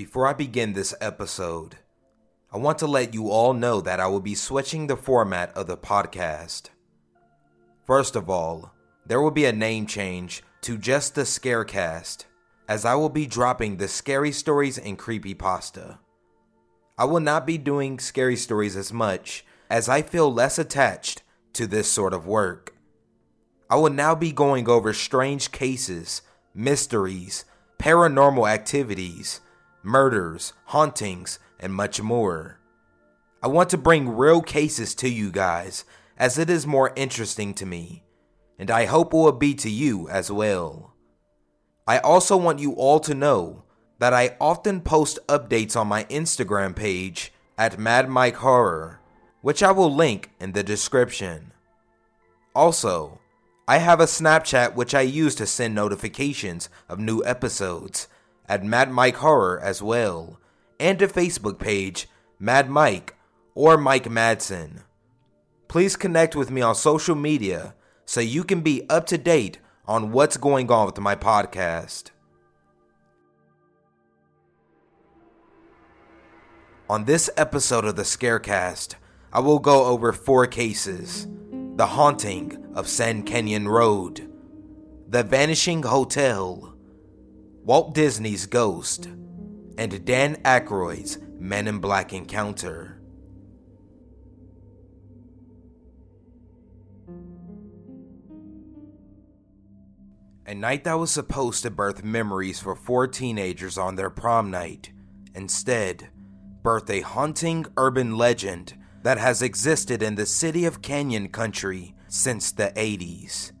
Before I begin this episode, I want to let you all know that I will be switching the format of the podcast. First of all, there will be a name change to just the Scarecast, as I will be dropping the scary stories and creepy pasta. I will not be doing scary stories as much as I feel less attached to this sort of work. I will now be going over strange cases, mysteries, paranormal activities, murders, hauntings, and much more. I want to bring real cases to you guys as it is more interesting to me, and I hope it will be to you as well. I also want you all to know that I often post updates on my Instagram page at Mad Mike Horror, which I will link in the description. Also, I have a Snapchat which I use to send notifications of new episodes at Mad Mike Horror as well, and a Facebook page, Mad Mike or Mike Madsen. Please connect with me on social media so you can be up to date on what's going on with my podcast. On this episode of the Scarecast, I will go over four cases The Haunting of Sand Canyon Road, The Vanishing Hotel, Walt Disney's Ghost, and Dan Aykroyd's Men in Black Encounter. A night that was supposed to birth memories for four teenagers on their prom night, instead, birthed a haunting urban legend that has existed in the city of Canyon Country since the 80s.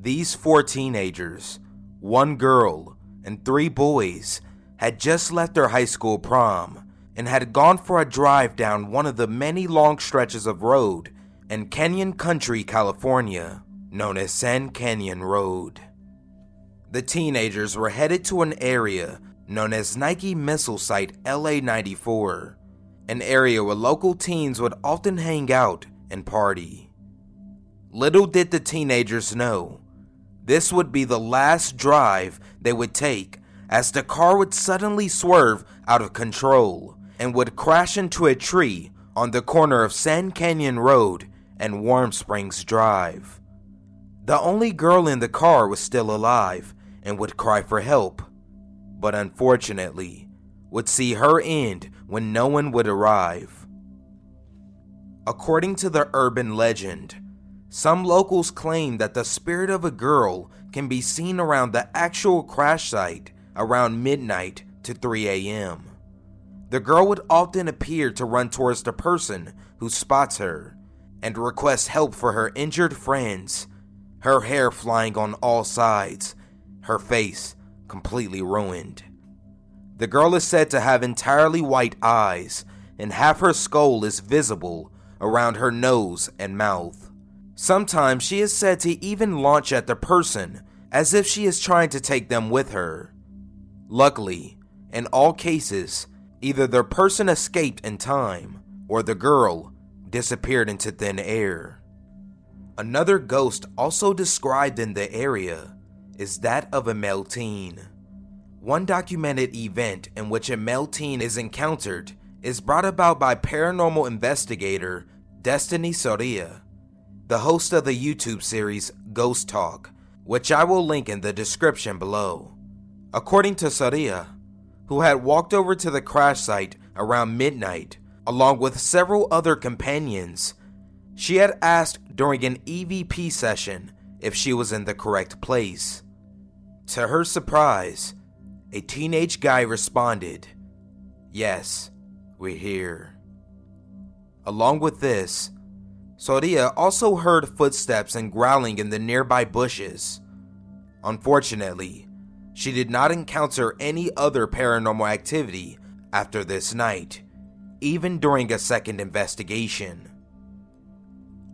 These four teenagers, one girl, and three boys, had just left their high school prom and had gone for a drive down one of the many long stretches of road in Canyon Country, California, known as Sand Canyon Road. The teenagers were headed to an area known as Nike Missile Site LA 94, an area where local teens would often hang out and party. Little did the teenagers know, this would be the last drive they would take as the car would suddenly swerve out of control and would crash into a tree on the corner of Sand Canyon Road and Warm Springs Drive. The only girl in the car was still alive and would cry for help, but unfortunately, would see her end when no one would arrive. According to the urban legend, some locals claim that the spirit of a girl can be seen around the actual crash site around midnight to 3 a.m. The girl would often appear to run towards the person who spots her and request help for her injured friends, her hair flying on all sides, her face completely ruined. The girl is said to have entirely white eyes, and half her skull is visible around her nose and mouth. Sometimes she is said to even launch at the person as if she is trying to take them with her. Luckily, in all cases, either the person escaped in time or the girl disappeared into thin air. Another ghost also described in the area is that of a male teen. One documented event in which a male teen is encountered is brought about by paranormal investigator Destiny Soria the host of the YouTube series Ghost Talk, which I will link in the description below. According to Soria, who had walked over to the crash site around midnight along with several other companions, she had asked during an EVP session if she was in the correct place. To her surprise, a teenage guy responded, Yes, we're here. Along with this, Soria also heard footsteps and growling in the nearby bushes. Unfortunately, she did not encounter any other paranormal activity after this night, even during a second investigation.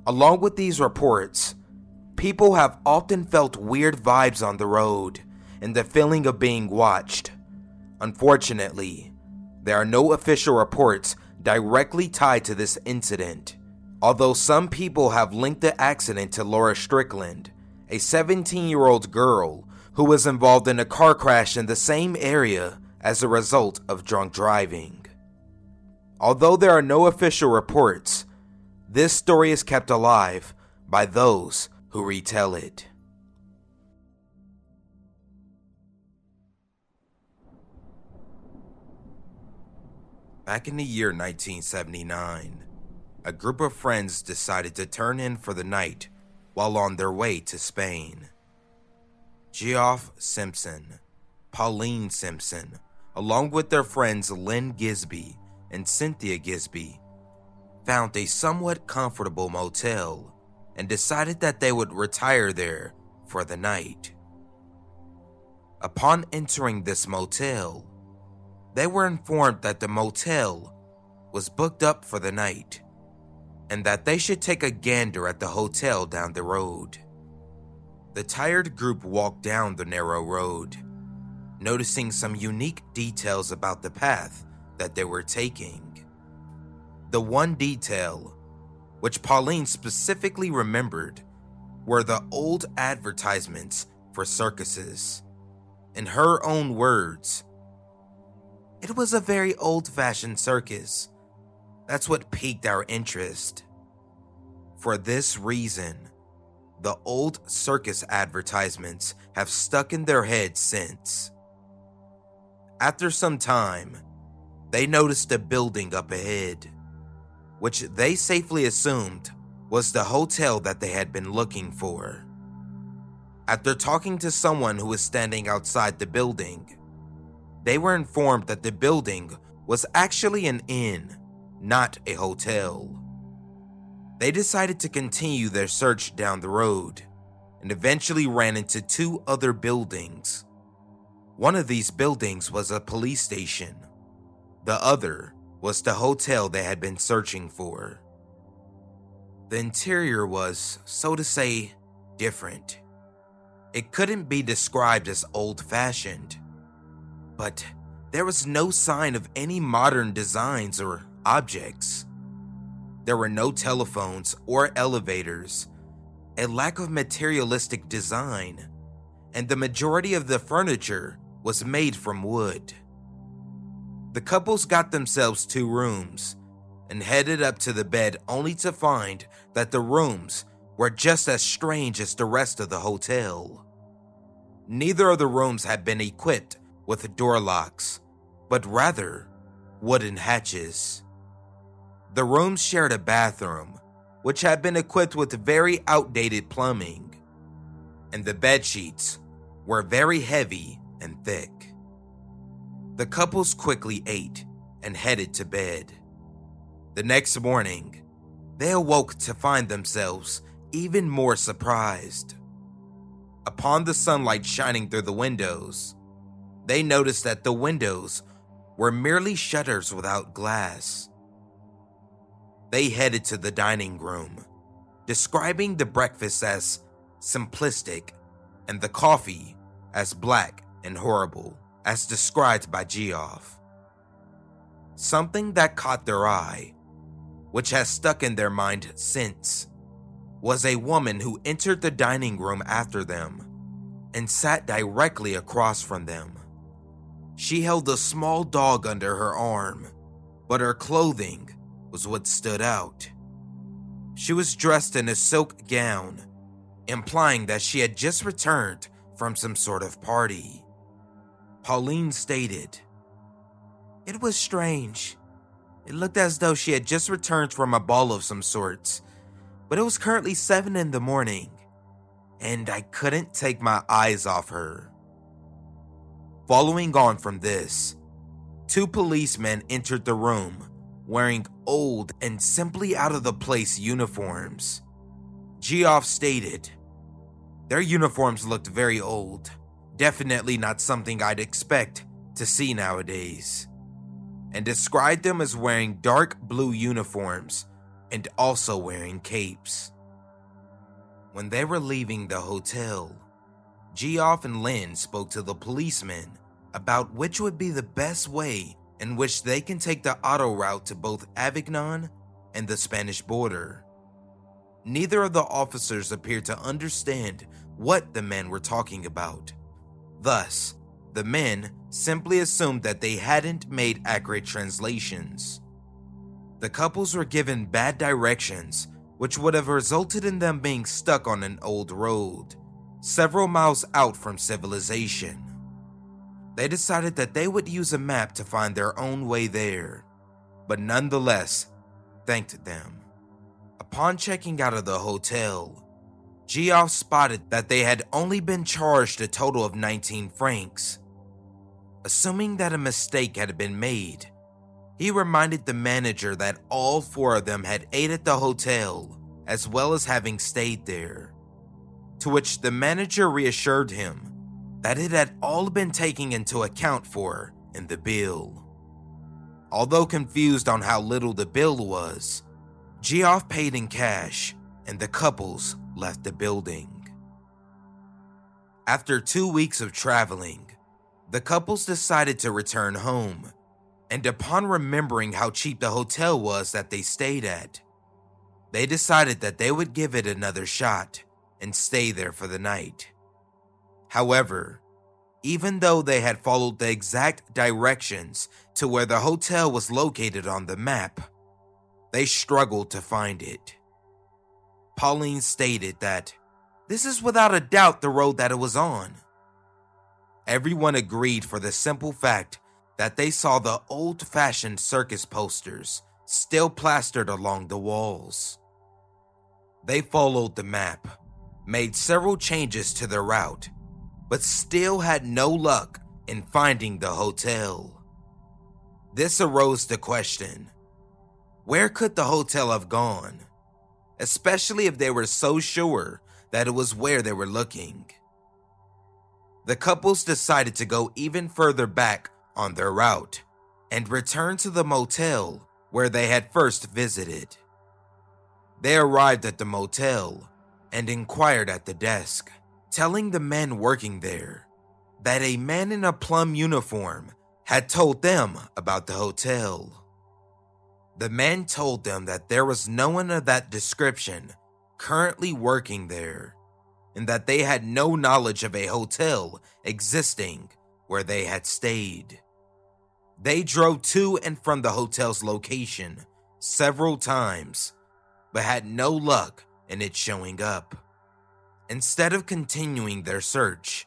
Along with these reports, people have often felt weird vibes on the road and the feeling of being watched. Unfortunately, there are no official reports directly tied to this incident. Although some people have linked the accident to Laura Strickland, a 17 year old girl who was involved in a car crash in the same area as a result of drunk driving. Although there are no official reports, this story is kept alive by those who retell it. Back in the year 1979, a group of friends decided to turn in for the night while on their way to Spain. Geoff Simpson, Pauline Simpson, along with their friends Lynn Gisby and Cynthia Gisby, found a somewhat comfortable motel and decided that they would retire there for the night. Upon entering this motel, they were informed that the motel was booked up for the night and that they should take a gander at the hotel down the road. The tired group walked down the narrow road, noticing some unique details about the path that they were taking. The one detail, which Pauline specifically remembered, were the old advertisements for circuses. In her own words, it was a very old fashioned circus. That's what piqued our interest. For this reason, the old circus advertisements have stuck in their heads since. After some time, they noticed a building up ahead, which they safely assumed was the hotel that they had been looking for. After talking to someone who was standing outside the building, they were informed that the building was actually an inn, not a hotel. They decided to continue their search down the road and eventually ran into two other buildings. One of these buildings was a police station, the other was the hotel they had been searching for. The interior was, so to say, different. It couldn't be described as old fashioned but there was no sign of any modern designs or objects. There were no telephones or elevators, a lack of materialistic design, and the majority of the furniture was made from wood. The couples got themselves two rooms and headed up to the bed only to find that the rooms were just as strange as the rest of the hotel. Neither of the rooms had been equipped with door locks, but rather wooden hatches. The rooms shared a bathroom, which had been equipped with very outdated plumbing, and the bed sheets were very heavy and thick. The couples quickly ate and headed to bed. The next morning, they awoke to find themselves even more surprised. Upon the sunlight shining through the windows, they noticed that the windows were merely shutters without glass. They headed to the dining room, describing the breakfast as simplistic and the coffee as black and horrible, as described by Geoff. Something that caught their eye, which has stuck in their mind since, was a woman who entered the dining room after them and sat directly across from them. She held a small dog under her arm, but her clothing was what stood out. She was dressed in a silk gown, implying that she had just returned from some sort of party. Pauline stated, It was strange. It looked as though she had just returned from a ball of some sorts, but it was currently 7 in the morning, and I couldn't take my eyes off her. Following on from this, two policemen entered the room wearing old and simply out of the place uniforms. Geoff stated, Their uniforms looked very old, definitely not something I'd expect to see nowadays, and described them as wearing dark blue uniforms and also wearing capes. When they were leaving the hotel, Geoff and Lynn spoke to the policemen about which would be the best way in which they can take the auto route to both Avignon and the Spanish border. Neither of the officers appeared to understand what the men were talking about. Thus, the men simply assumed that they hadn't made accurate translations. The couples were given bad directions, which would have resulted in them being stuck on an old road, several miles out from civilization. They decided that they would use a map to find their own way there, but nonetheless thanked them. Upon checking out of the hotel, Geoff spotted that they had only been charged a total of 19 francs. Assuming that a mistake had been made, he reminded the manager that all four of them had ate at the hotel, as well as having stayed there. To which the manager reassured him that it had all been taken into account for in the bill. Although confused on how little the bill was, Geoff paid in cash and the couples left the building. After two weeks of traveling, the couples decided to return home, and upon remembering how cheap the hotel was that they stayed at, they decided that they would give it another shot and stay there for the night. However, even though they had followed the exact directions to where the hotel was located on the map, they struggled to find it. Pauline stated that this is without a doubt the road that it was on. Everyone agreed for the simple fact that they saw the old fashioned circus posters still plastered along the walls. They followed the map, made several changes to their route, but still had no luck in finding the hotel. This arose the question where could the hotel have gone? especially if they were so sure that it was where they were looking. The couples decided to go even further back on their route and return to the motel where they had first visited. They arrived at the motel and inquired at the desk, telling the men working there that a man in a plum uniform had told them about the hotel. The man told them that there was no one of that description currently working there, and that they had no knowledge of a hotel existing where they had stayed. They drove to and from the hotel's location several times, but had no luck in it showing up. Instead of continuing their search,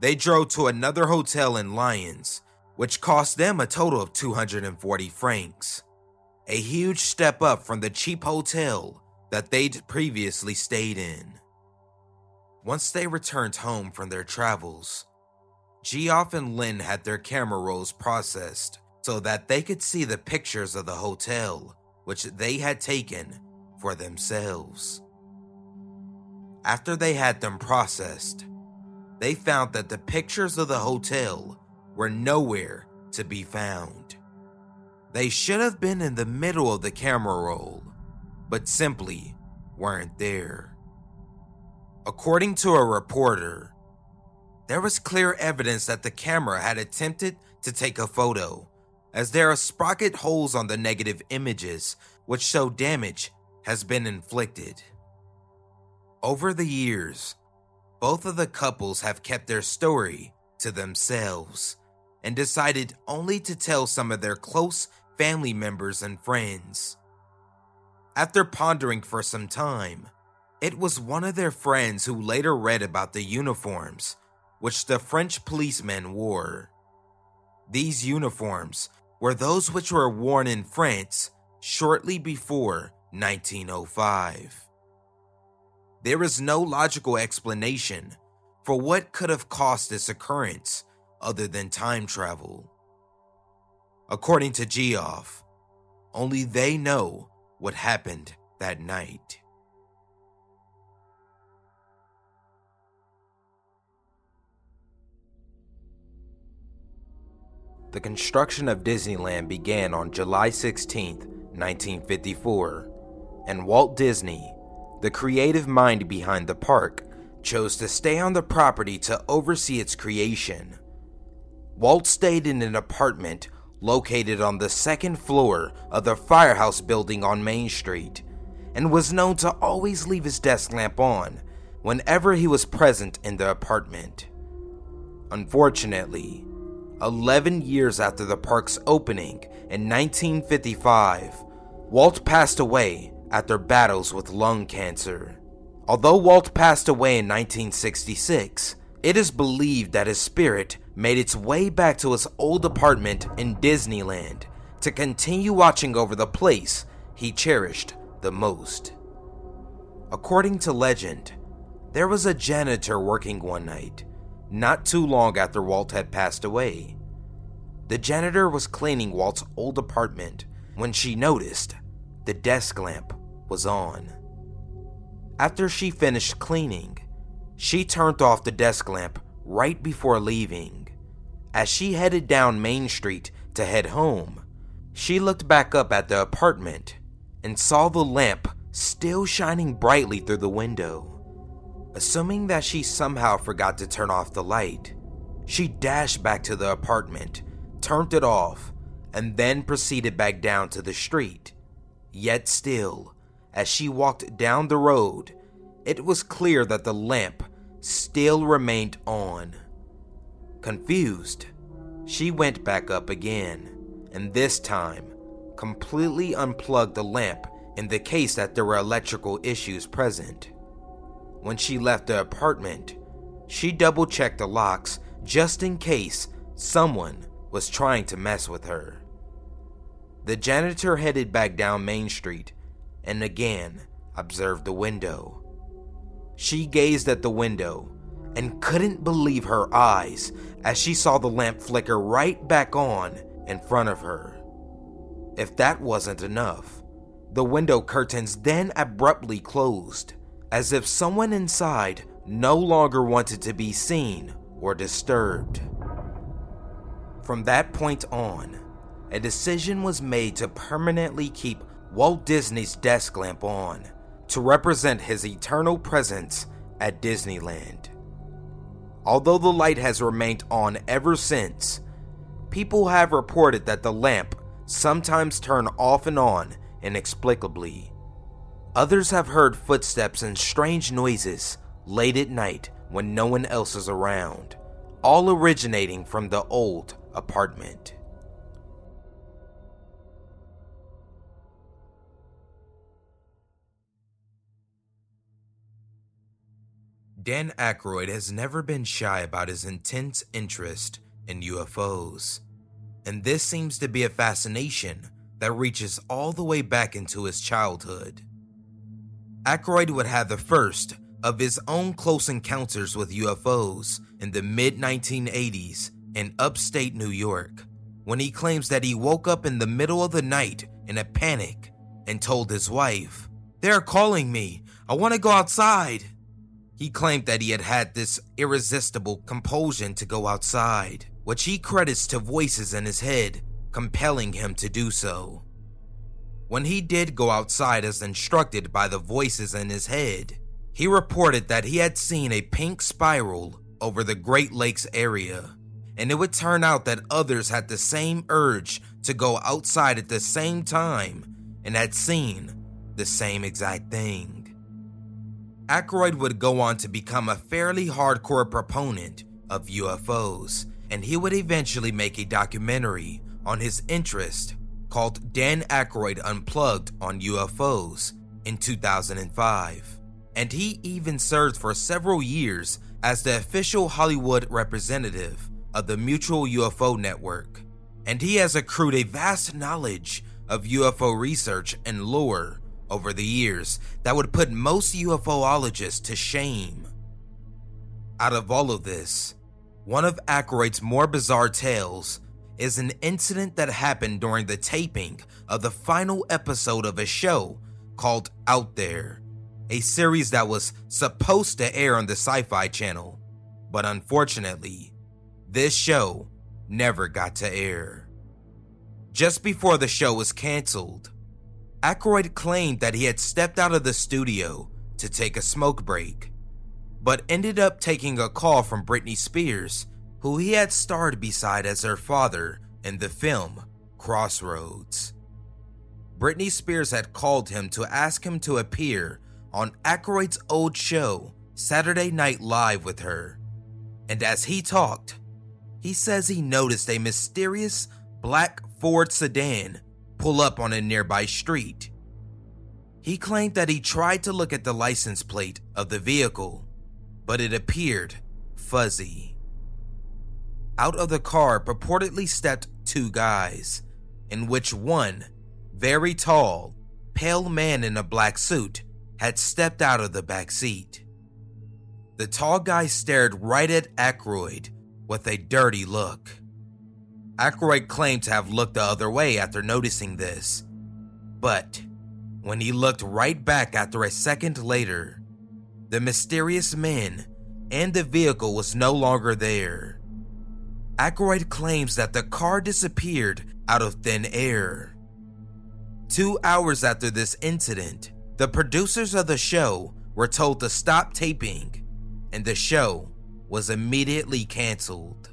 they drove to another hotel in Lyons, which cost them a total of 240 francs a huge step up from the cheap hotel that they'd previously stayed in. Once they returned home from their travels, Geoff and Lynn had their camera rolls processed so that they could see the pictures of the hotel which they had taken for themselves. After they had them processed, they found that the pictures of the hotel were nowhere to be found. They should have been in the middle of the camera roll, but simply weren't there. According to a reporter, there was clear evidence that the camera had attempted to take a photo, as there are sprocket holes on the negative images which show damage has been inflicted. Over the years, both of the couples have kept their story to themselves and decided only to tell some of their close family members, and friends. After pondering for some time, it was one of their friends who later read about the uniforms which the French policemen wore. These uniforms were those which were worn in France shortly before 1905. There is no logical explanation for what could have caused this occurrence other than time travel. According to Geoff, only they know what happened that night. The construction of Disneyland began on July 16, 1954, and Walt Disney, the creative mind behind the park, chose to stay on the property to oversee its creation. Walt stayed in an apartment located on the second floor of the firehouse building on Main Street, and was known to always leave his desk lamp on whenever he was present in the apartment. Unfortunately, 11 years after the park's opening in 1955, Walt passed away after battles with lung cancer. Although Walt passed away in 1966, it is believed that his spirit made its way back to his old apartment in Disneyland to continue watching over the place he cherished the most. According to legend, there was a janitor working one night, not too long after Walt had passed away. The janitor was cleaning Walt's old apartment when she noticed the desk lamp was on. After she finished cleaning, she turned off the desk lamp right before leaving. As she headed down Main Street to head home, she looked back up at the apartment and saw the lamp still shining brightly through the window. Assuming that she somehow forgot to turn off the light, she dashed back to the apartment, turned it off, and then proceeded back down to the street. Yet still, as she walked down the road, it was clear that the lamp still remained on. Confused, she went back up again, and this time completely unplugged the lamp in the case that there were electrical issues present. When she left the apartment, she double checked the locks just in case someone was trying to mess with her. The janitor headed back down Main Street and again observed the window. She gazed at the window and couldn't believe her eyes as she saw the lamp flicker right back on in front of her. If that wasn't enough, the window curtains then abruptly closed, as if someone inside no longer wanted to be seen or disturbed. From that point on, a decision was made to permanently keep Walt Disney's desk lamp on to represent his eternal presence at Disneyland. Although the light has remained on ever since, people have reported that the lamp sometimes turn off and on inexplicably. Others have heard footsteps and strange noises late at night when no one else is around, all originating from the old apartment. Dan Aykroyd has never been shy about his intense interest in UFOs and this seems to be a fascination that reaches all the way back into his childhood. Aykroyd would have the first of his own close encounters with UFOs in the mid 1980s in upstate New York, when he claims that he woke up in the middle of the night in a panic and told his wife, They're calling me. I want to go outside. He claimed that he had had this irresistible compulsion to go outside which he credits to voices in his head compelling him to do so. When he did go outside as instructed by the voices in his head, he reported that he had seen a pink spiral over the Great Lakes area, and it would turn out that others had the same urge to go outside at the same time and had seen the same exact thing. Aykroyd would go on to become a fairly hardcore proponent of UFOs and he would eventually make a documentary on his interest called Dan Aykroyd Unplugged on UFOs in 2005. And he even served for several years as the official Hollywood representative of the Mutual UFO Network. And he has accrued a vast knowledge of UFO research and lore over the years that would put most UFOologists to shame. Out of all of this, one of Aykroyd's more bizarre tales is an incident that happened during the taping of the final episode of a show called Out There, a series that was supposed to air on the Sci Fi Channel, but unfortunately, this show never got to air. Just before the show was canceled, Aykroyd claimed that he had stepped out of the studio to take a smoke break but ended up taking a call from Britney Spears, who he had starred beside as her father in the film Crossroads. Britney Spears had called him to ask him to appear on Aykroyd's old show, Saturday Night Live, with her. And as he talked, he says he noticed a mysterious black Ford sedan pull up on a nearby street. He claimed that he tried to look at the license plate of the vehicle, but it appeared fuzzy. Out of the car purportedly stepped two guys, in which one, very tall, pale man in a black suit, had stepped out of the back seat. The tall guy stared right at Aykroyd with a dirty look. Aykroyd claimed to have looked the other way after noticing this, but when he looked right back after a second later, the mysterious man and the vehicle was no longer there. Aykroyd claims that the car disappeared out of thin air. Two hours after this incident, the producers of the show were told to stop taping, and the show was immediately canceled.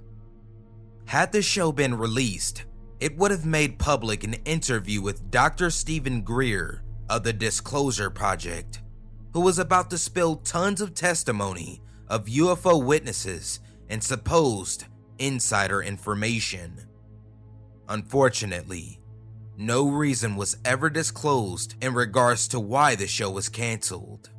Had the show been released, it would have made public an interview with Dr. Stephen Greer of the Disclosure Project, who was about to spill tons of testimony of UFO witnesses and supposed insider information. Unfortunately, no reason was ever disclosed in regards to why the show was canceled.